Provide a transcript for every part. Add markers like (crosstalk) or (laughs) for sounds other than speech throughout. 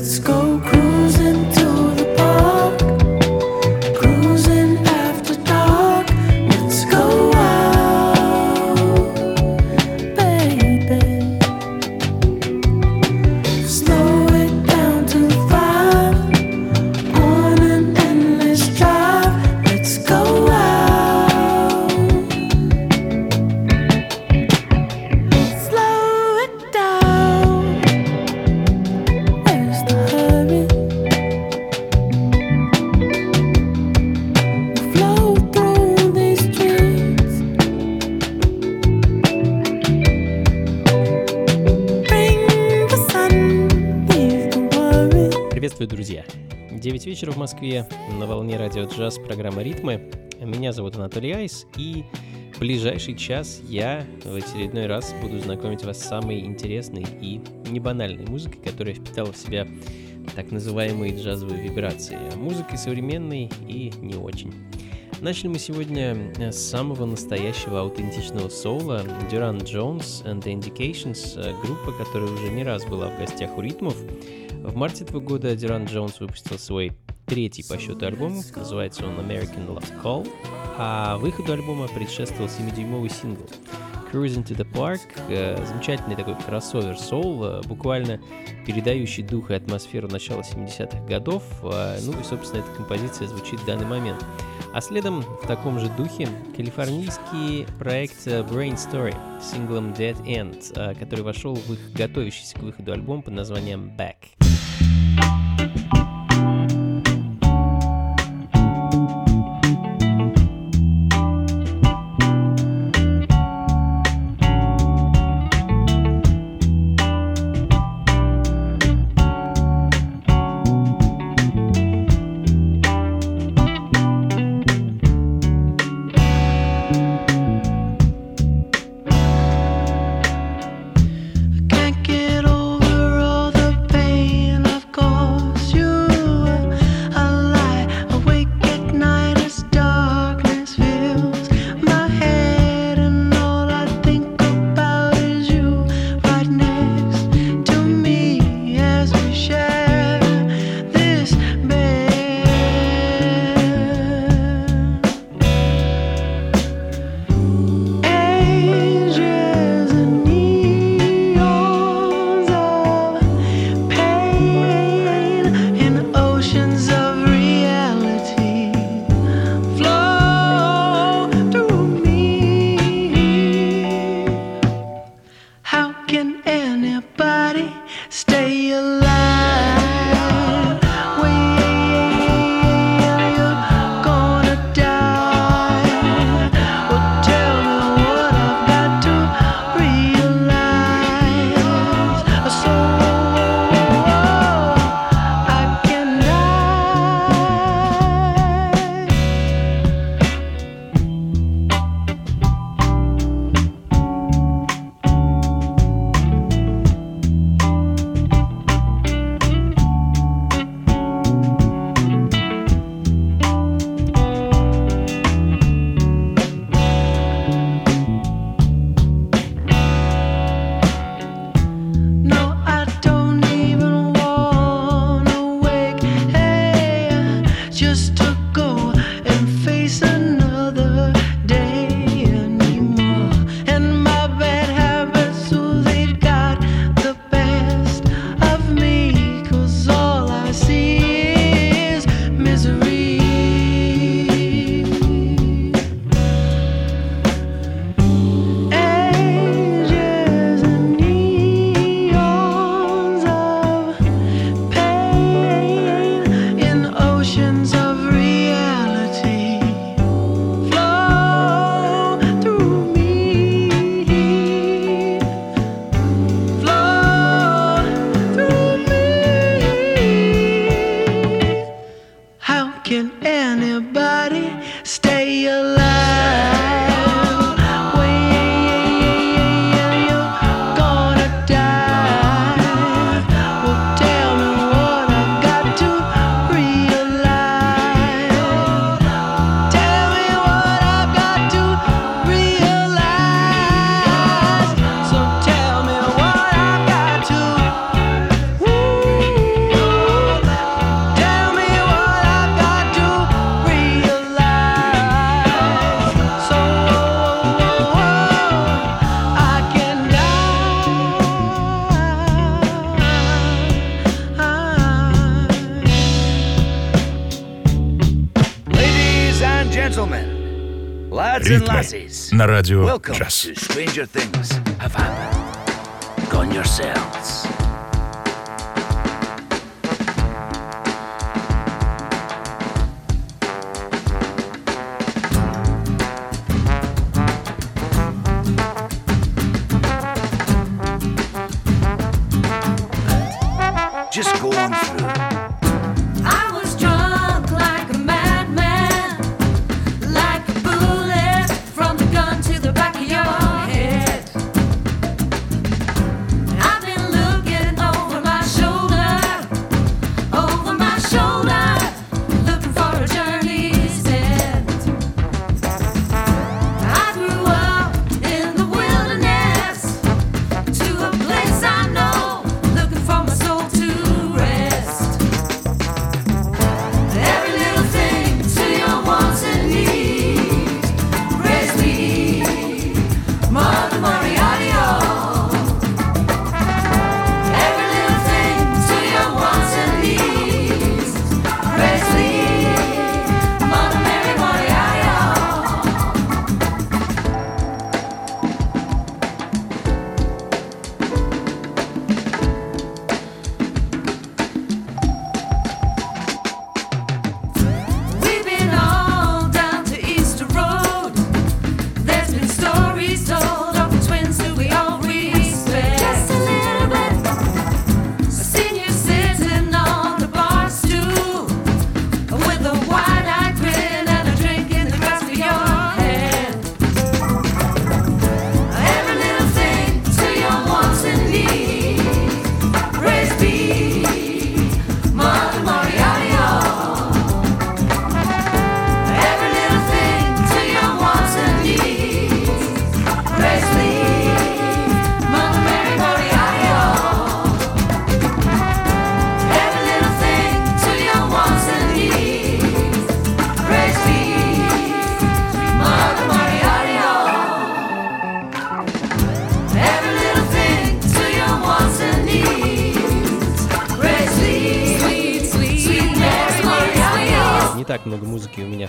Вечера в Москве. На волне радио джаз программа «Ритмы». Меня зовут Анатолий Айс, и в ближайший час я в очередной раз буду знакомить вас с самой интересной и небанальной музыкой, которая впитала в себя так называемые джазовые вибрации. Музыкой современной и не очень. Начали мы сегодня с самого настоящего аутентичного соула Дюран Джонс and the Indications, группа, которая уже не раз была в гостях у ритмов. В марте этого года Дюран Джонс выпустил свой третий по счету альбом, называется он American Last Call, а выходу альбома предшествовал 7-дюймовый сингл Cruising to the Park, э, замечательный такой кроссовер соул, э, буквально передающий дух и атмосферу начала 70-х годов, э, ну и, собственно, эта композиция звучит в данный момент. А следом в таком же духе калифорнийский проект Brain Story с синглом Dead End, который вошел в их готовящийся к выходу альбом под названием Back. На радио «Джаз».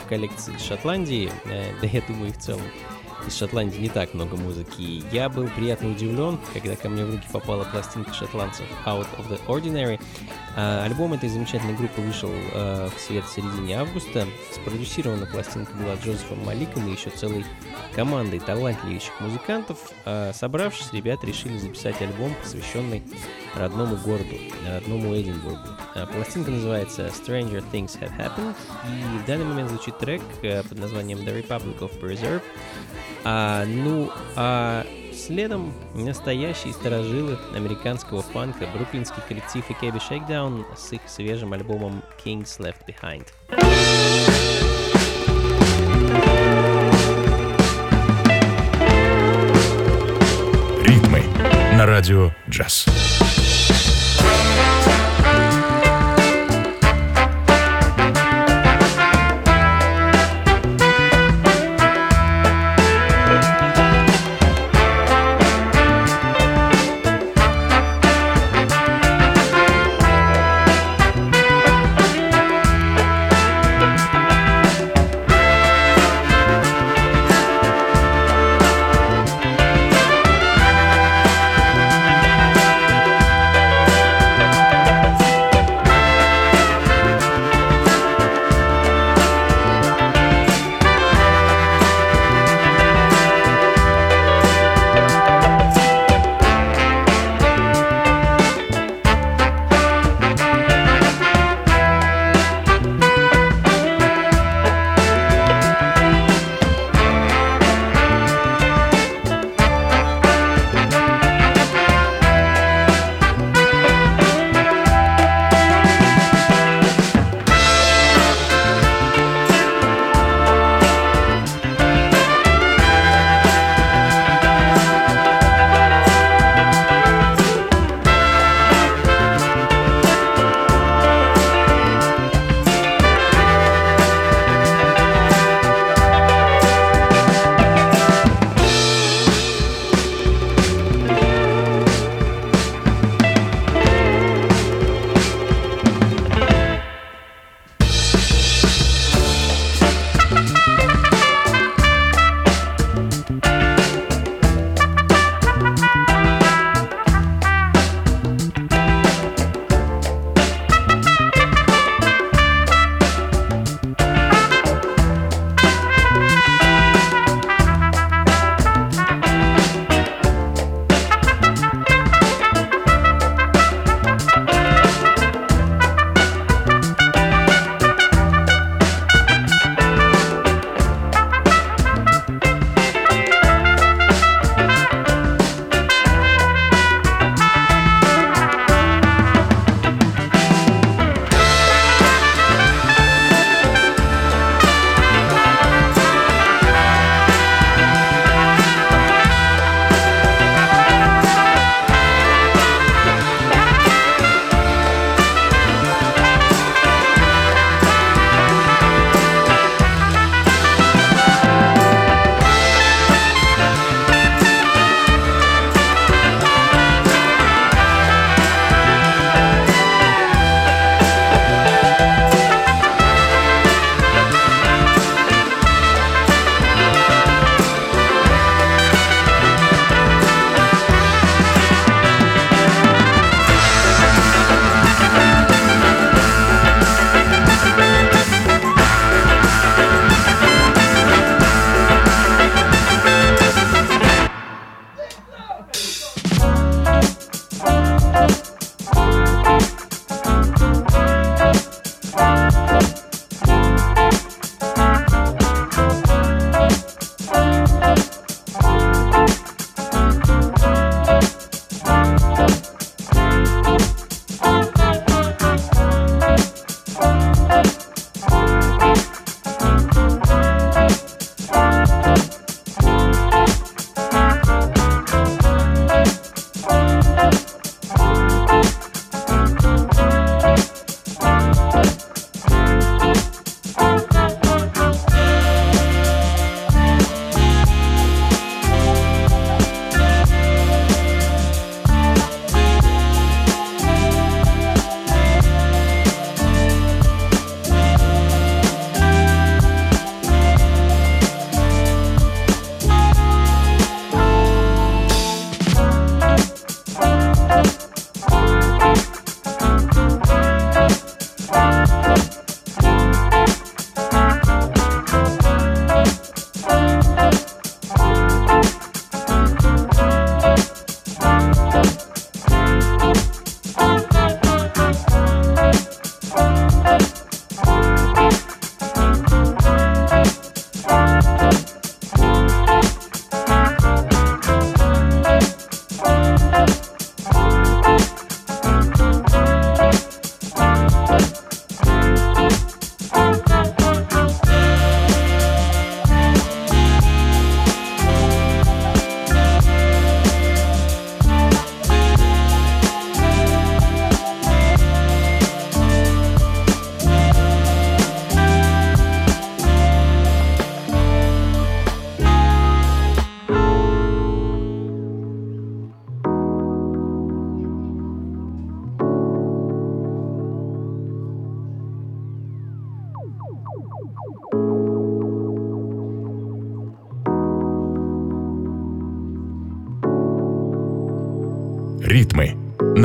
Коллекции из Шотландии, э, да (laughs) я думаю, в целом из Шотландии не так много музыки. Я был приятно удивлен, когда ко мне в руки попала пластинка шотландцев Out of the Ordinary. А, альбом этой замечательной группы вышел а, в свет в середине августа. Спродюсирована пластинка была Джозефом Маликом и еще целой командой талантливейших музыкантов. А, собравшись, ребята решили записать альбом, посвященный родному городу, родному Эдинбургу. А, пластинка называется Stranger Things Have Happened, и в данный момент звучит трек а, под названием The Republic of Preserve. А, ну, а Следом настоящие сторожилы американского фанка, бруклинский коллектив и Кэби Shakedown с их свежим альбомом Kings Left Behind. Ритмы на радио джаз.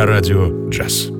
Радио джаз.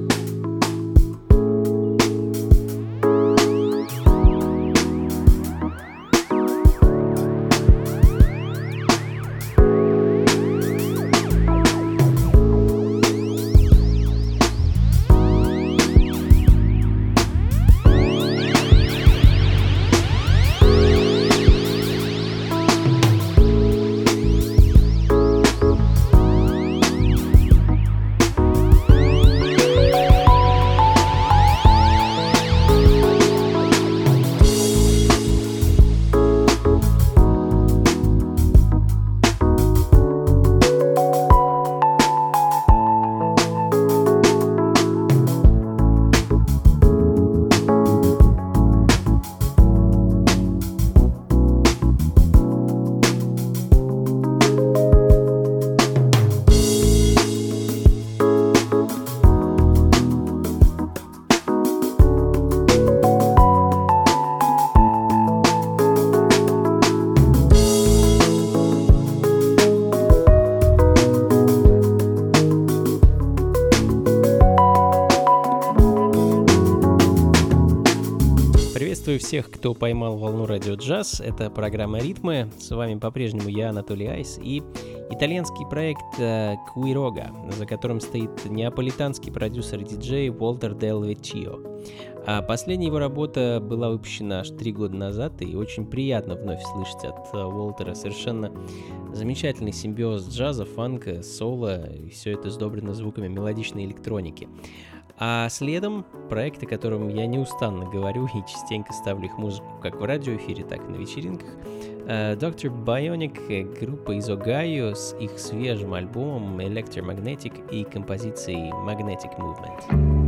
Кто поймал волну радио джаз. Это программа «Ритмы». С вами по-прежнему я, Анатолий Айс, и итальянский проект Куирога, э, за которым стоит неаполитанский продюсер и диджей Уолтер Дел Вечио. А последняя его работа была выпущена аж три года назад, и очень приятно вновь слышать от э, Уолтера совершенно замечательный симбиоз джаза, фанка, соло, и все это сдобрено звуками мелодичной электроники. А следом проекты, о котором я неустанно говорю и частенько ставлю их музыку как в радиоэфире, так и на вечеринках. Доктор uh, Bionic, группа из Огайо с их свежим альбомом Electromagnetic и композицией Magnetic Movement.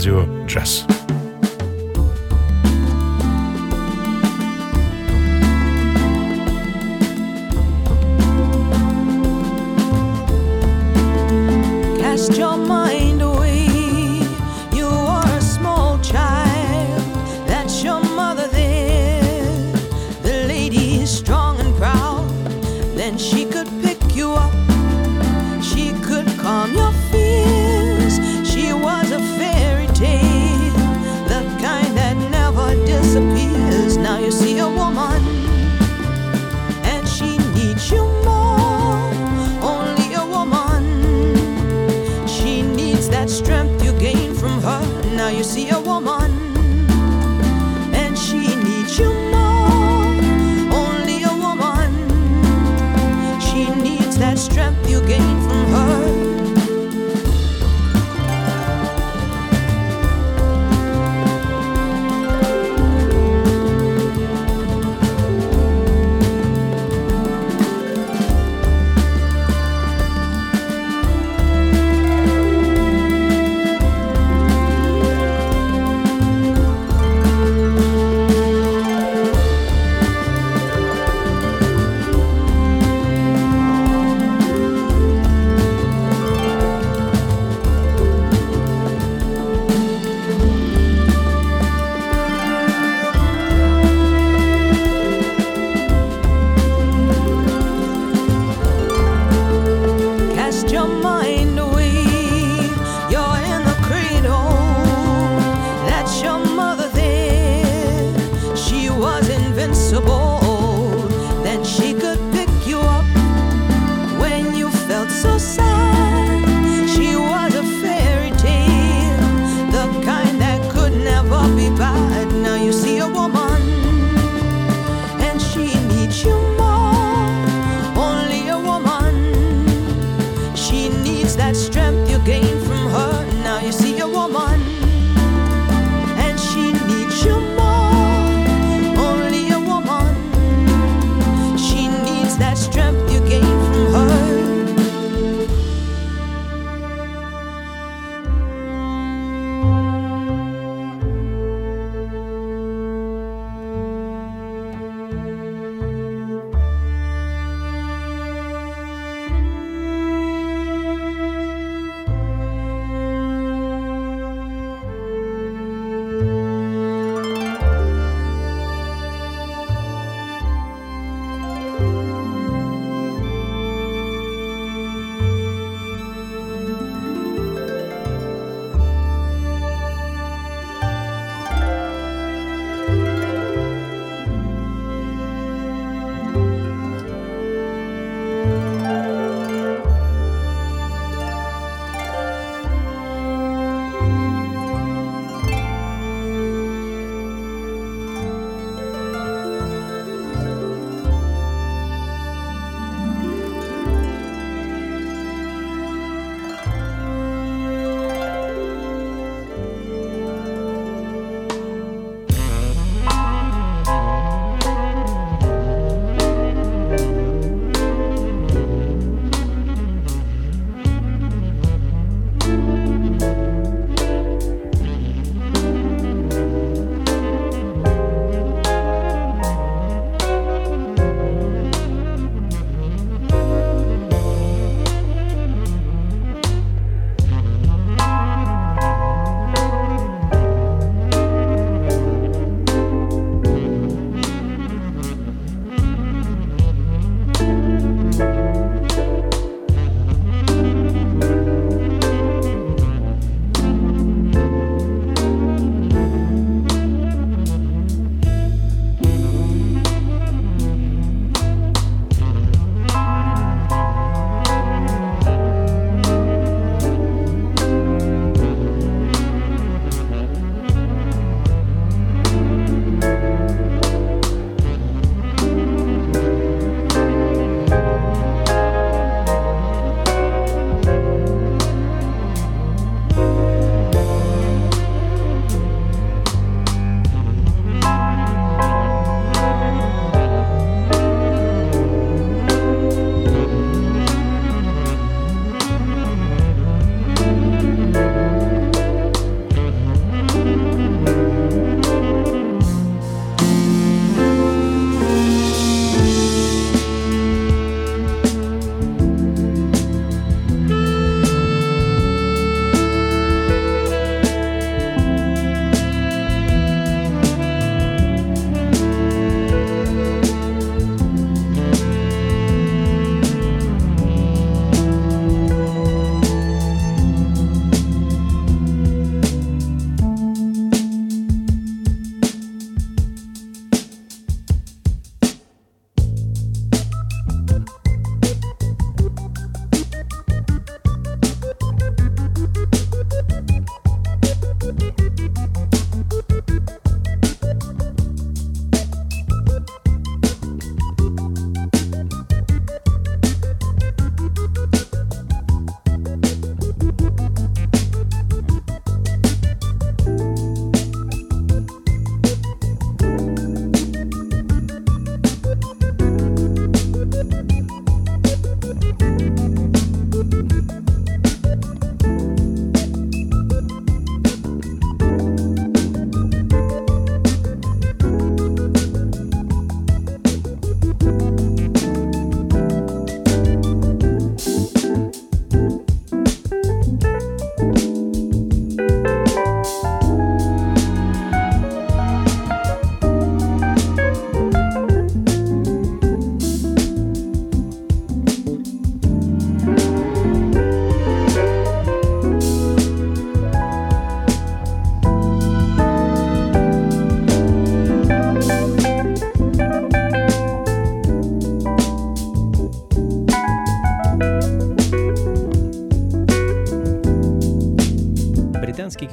Радио «Джаз».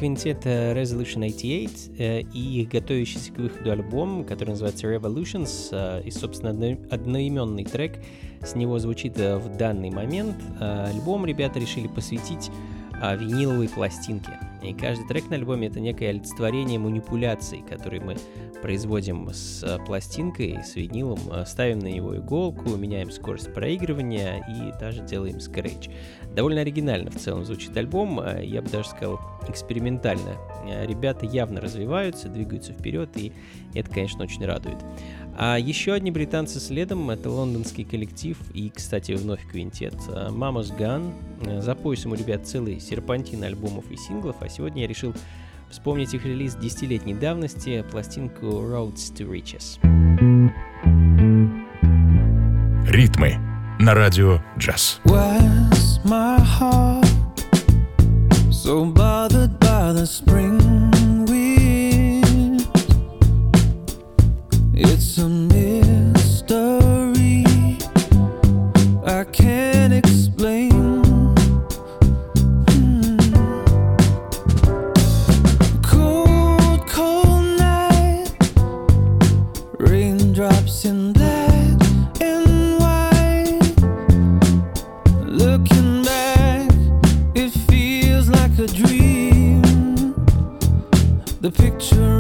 Квинтет Resolution 88 и их готовящийся к выходу альбом, который называется Revolutions, и, собственно, одноименный трек с него звучит в данный момент. Альбом ребята решили посвятить виниловой пластинке. И каждый трек на альбоме — это некое олицетворение манипуляций, которые мы производим с э, пластинкой, с винилом, э, ставим на него иголку, меняем скорость проигрывания и даже делаем скретч. Довольно оригинально в целом звучит альбом, э, я бы даже сказал экспериментально. Ребята явно развиваются, двигаются вперед, и это, конечно, очень радует. А еще одни британцы следом — это лондонский коллектив и, кстати, вновь квинтет Mama's Gun. За поясом у ребят целый серпантин альбомов и синглов, а сегодня я решил Вспомнить их релиз десятилетней давности, пластинку Roads to Riches. Ритмы на радио джаз. So bothered by the spring It's a mystery I can't explain. Hmm. Cold, cold night, raindrops in black and white. Looking back, it feels like a dream. The picture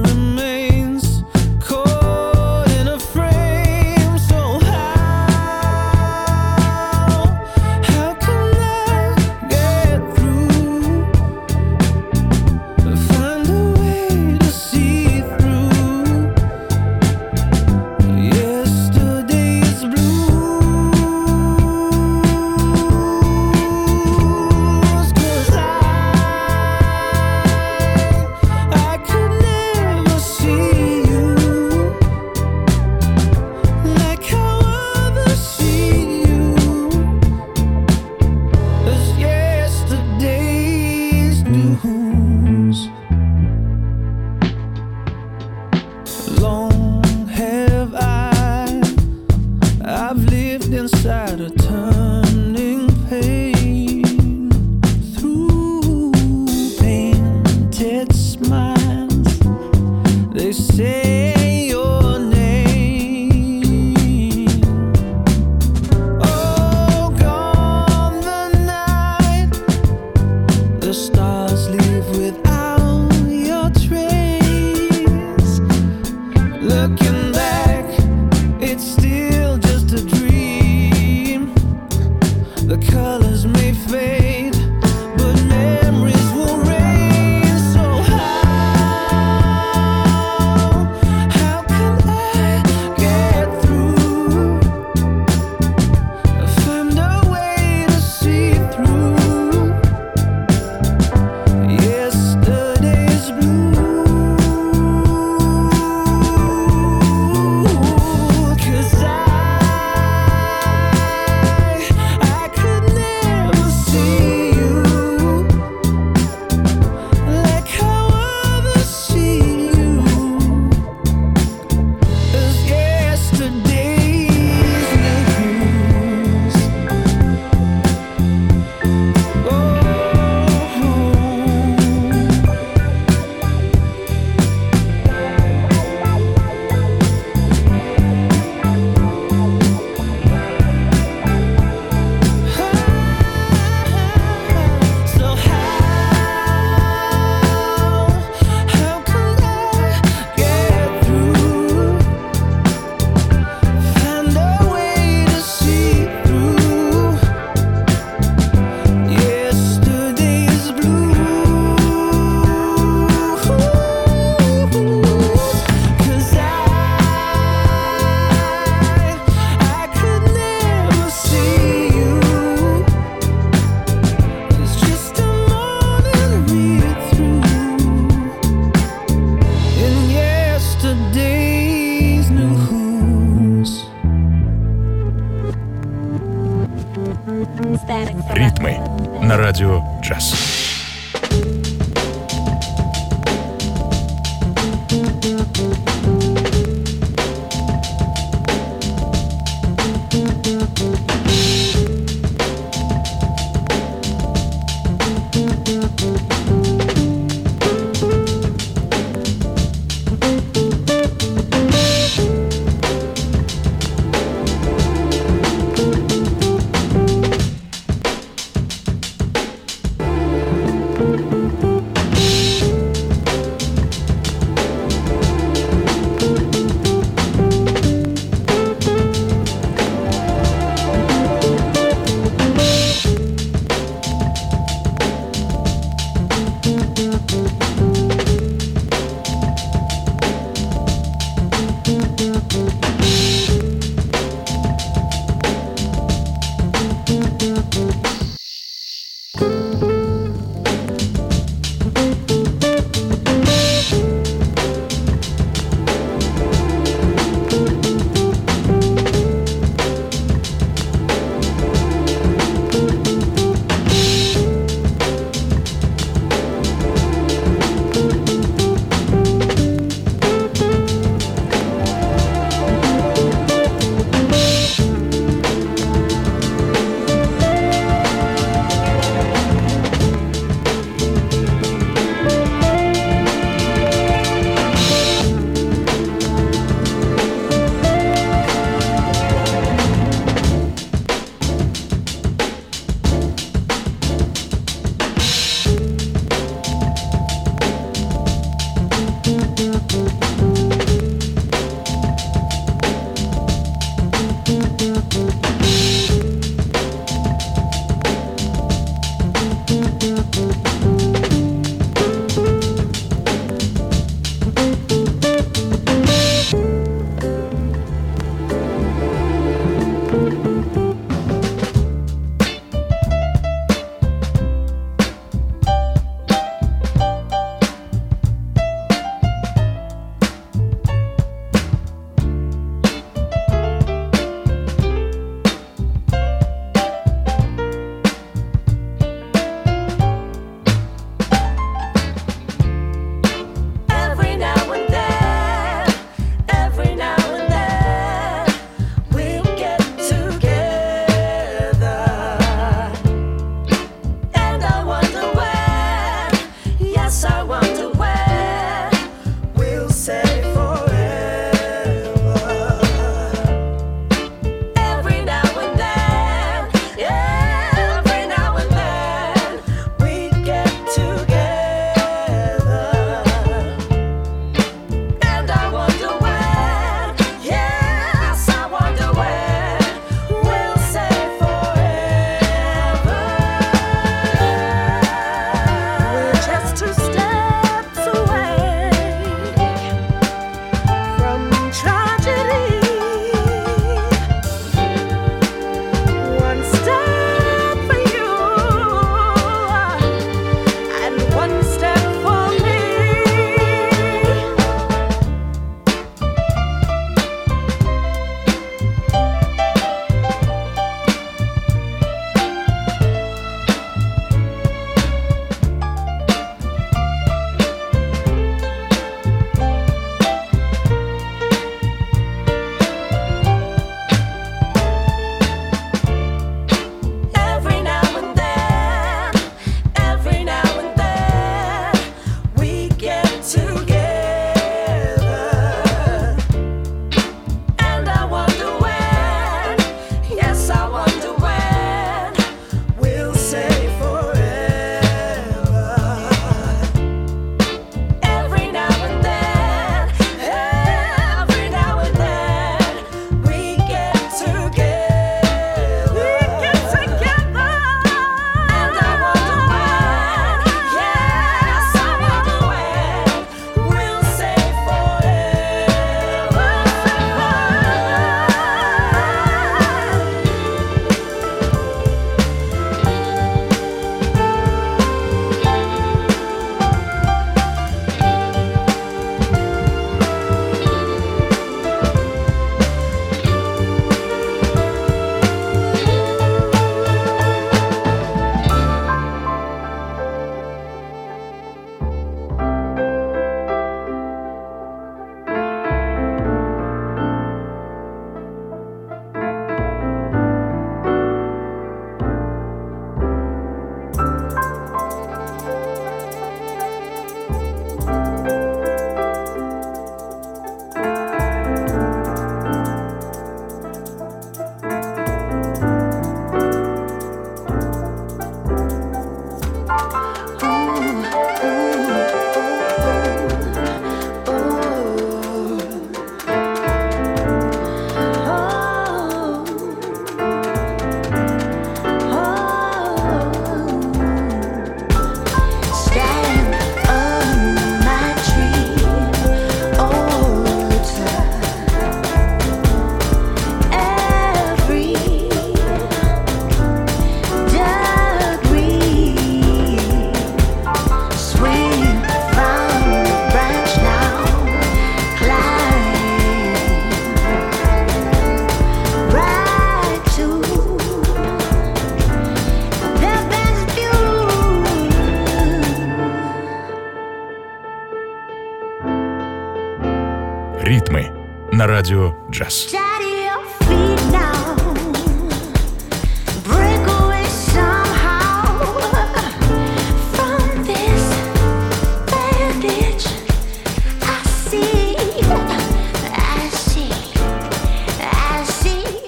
радио «Джаз».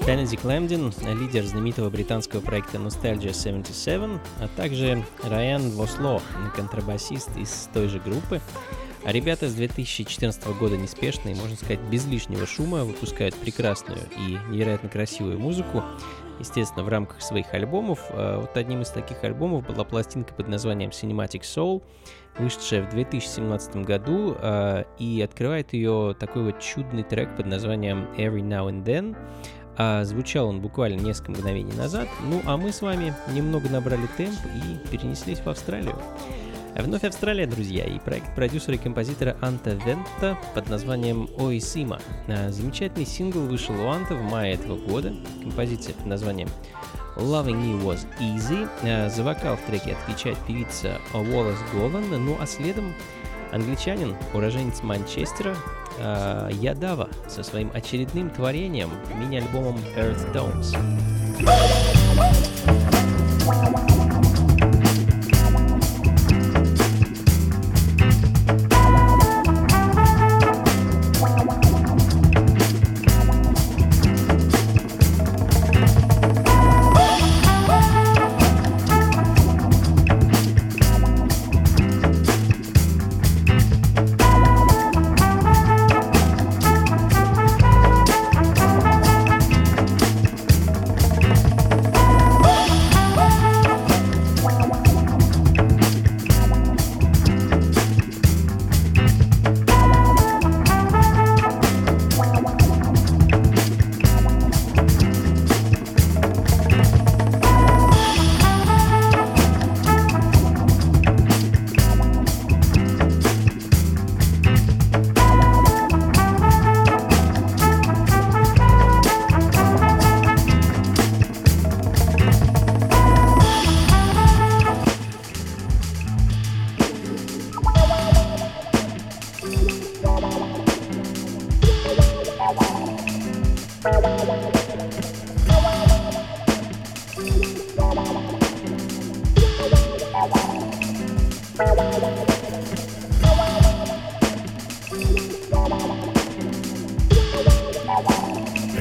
Кеннеди Клэмдин, лидер знаменитого британского проекта Nostalgia 77, а также Райан Восло, контрабасист из той же группы. А ребята с 2014 года неспешно и, можно сказать, без лишнего шума выпускают прекрасную и невероятно красивую музыку, естественно, в рамках своих альбомов. А вот одним из таких альбомов была пластинка под названием Cinematic Soul, вышедшая в 2017 году, а, и открывает ее такой вот чудный трек под названием Every Now and Then. А звучал он буквально несколько мгновений назад. Ну а мы с вами немного набрали темп и перенеслись в Австралию. Вновь Австралия, друзья, и проект продюсера и композитора Анта Вента под названием Оисима. А, замечательный сингл вышел у Анта в мае этого года. Композиция под названием Loving You Was Easy. А, за вокал в треке отвечает певица Уоллес Голлан, ну а следом англичанин, уроженец Манчестера, э, Ядава со своим очередным творением, мини-альбомом Earth Tones.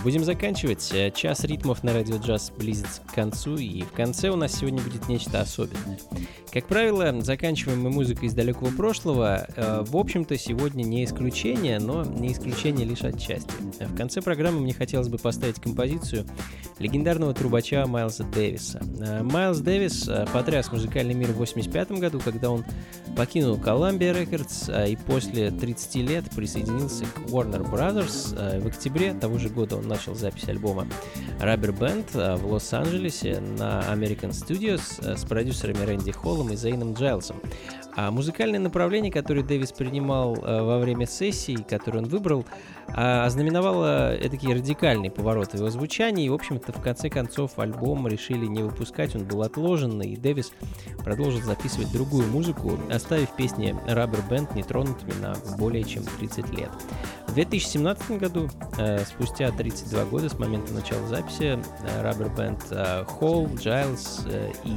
Будем заканчивать. Э, час ритмов на радио джаз близится к концу, и в конце у нас сегодня будет нечто особенное. Как правило, заканчиваем мы музыкой из далекого прошлого. Э, в общем-то, сегодня не исключение, но не исключение лишь отчасти. В конце программы мне хотелось бы поставить композицию легендарного трубача Майлза Дэвиса. Э, Майлз Дэвис потряс музыкальный мир в 1985 году, когда он покинул Columbia Records и после 30 лет присоединился к Warner Brothers. В октябре того же года он начал запись альбома Rubber Band в Лос-Анджелесе на American Studios с продюсерами Рэнди Холлом и Зейном Джайлсом. А музыкальное направление, которое Дэвис принимал э, во время сессии, которую он выбрал, а, ознаменовало такие радикальные повороты его звучания, и, в общем-то, в конце концов альбом решили не выпускать, он был отложен, и Дэвис продолжил записывать другую музыку, оставив песни Rubber Band нетронутыми на более чем 30 лет. В 2017 году, э, спустя 32 года с момента начала записи, э, Rubber Band Холл, Джайлз и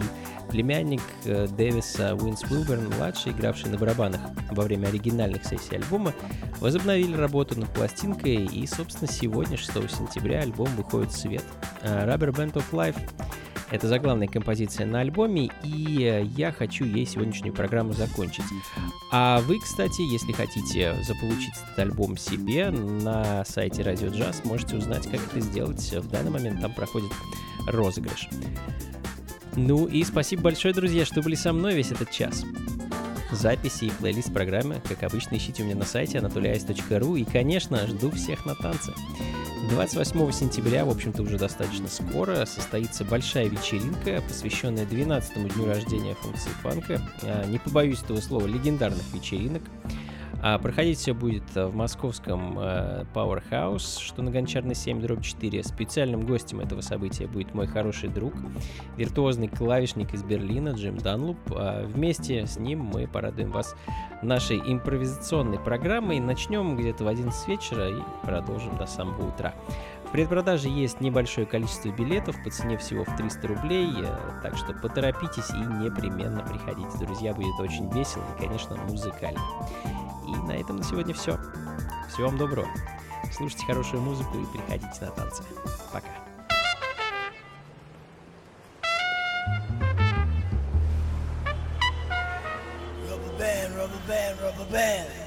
племянник э, Дэвиса Винс Уилберн, младший, игравший на барабанах во время оригинальных сессий альбома, возобновили работу над пластинкой, и, собственно, сегодня, 6 сентября, альбом выходит в свет. Э, Rubber Band of Life — это заглавная композиция на альбоме, и э, я хочу ей сегодняшнюю программу закончить. А вы, кстати, если хотите заполучить этот альбом себе, на сайте Radio Jazz можете узнать, как это сделать. В данный момент там проходит розыгрыш. Ну и спасибо большое, друзья, что были со мной весь этот час. Записи и плейлист программы, как обычно, ищите у меня на сайте anatoliais.ru и, конечно, жду всех на танцы. 28 сентября, в общем-то, уже достаточно скоро, состоится большая вечеринка, посвященная 12-му дню рождения функции фанка. А, не побоюсь этого слова, легендарных вечеринок. А проходить все будет в московском э, Powerhouse, что на Гончарной 7, дробь 4. Специальным гостем этого события будет мой хороший друг, виртуозный клавишник из Берлина Джим Данлуп. А вместе с ним мы порадуем вас нашей импровизационной программой. Начнем где-то в 11 вечера и продолжим до самого утра. Предпродаже есть небольшое количество билетов по цене всего в 300 рублей, э, так что поторопитесь и непременно приходите. Друзья, будет очень весело и, конечно, музыкально. И на этом на сегодня все. Всего вам доброго. Слушайте хорошую музыку и приходите на танцы. Пока. Rubber band, rubber band.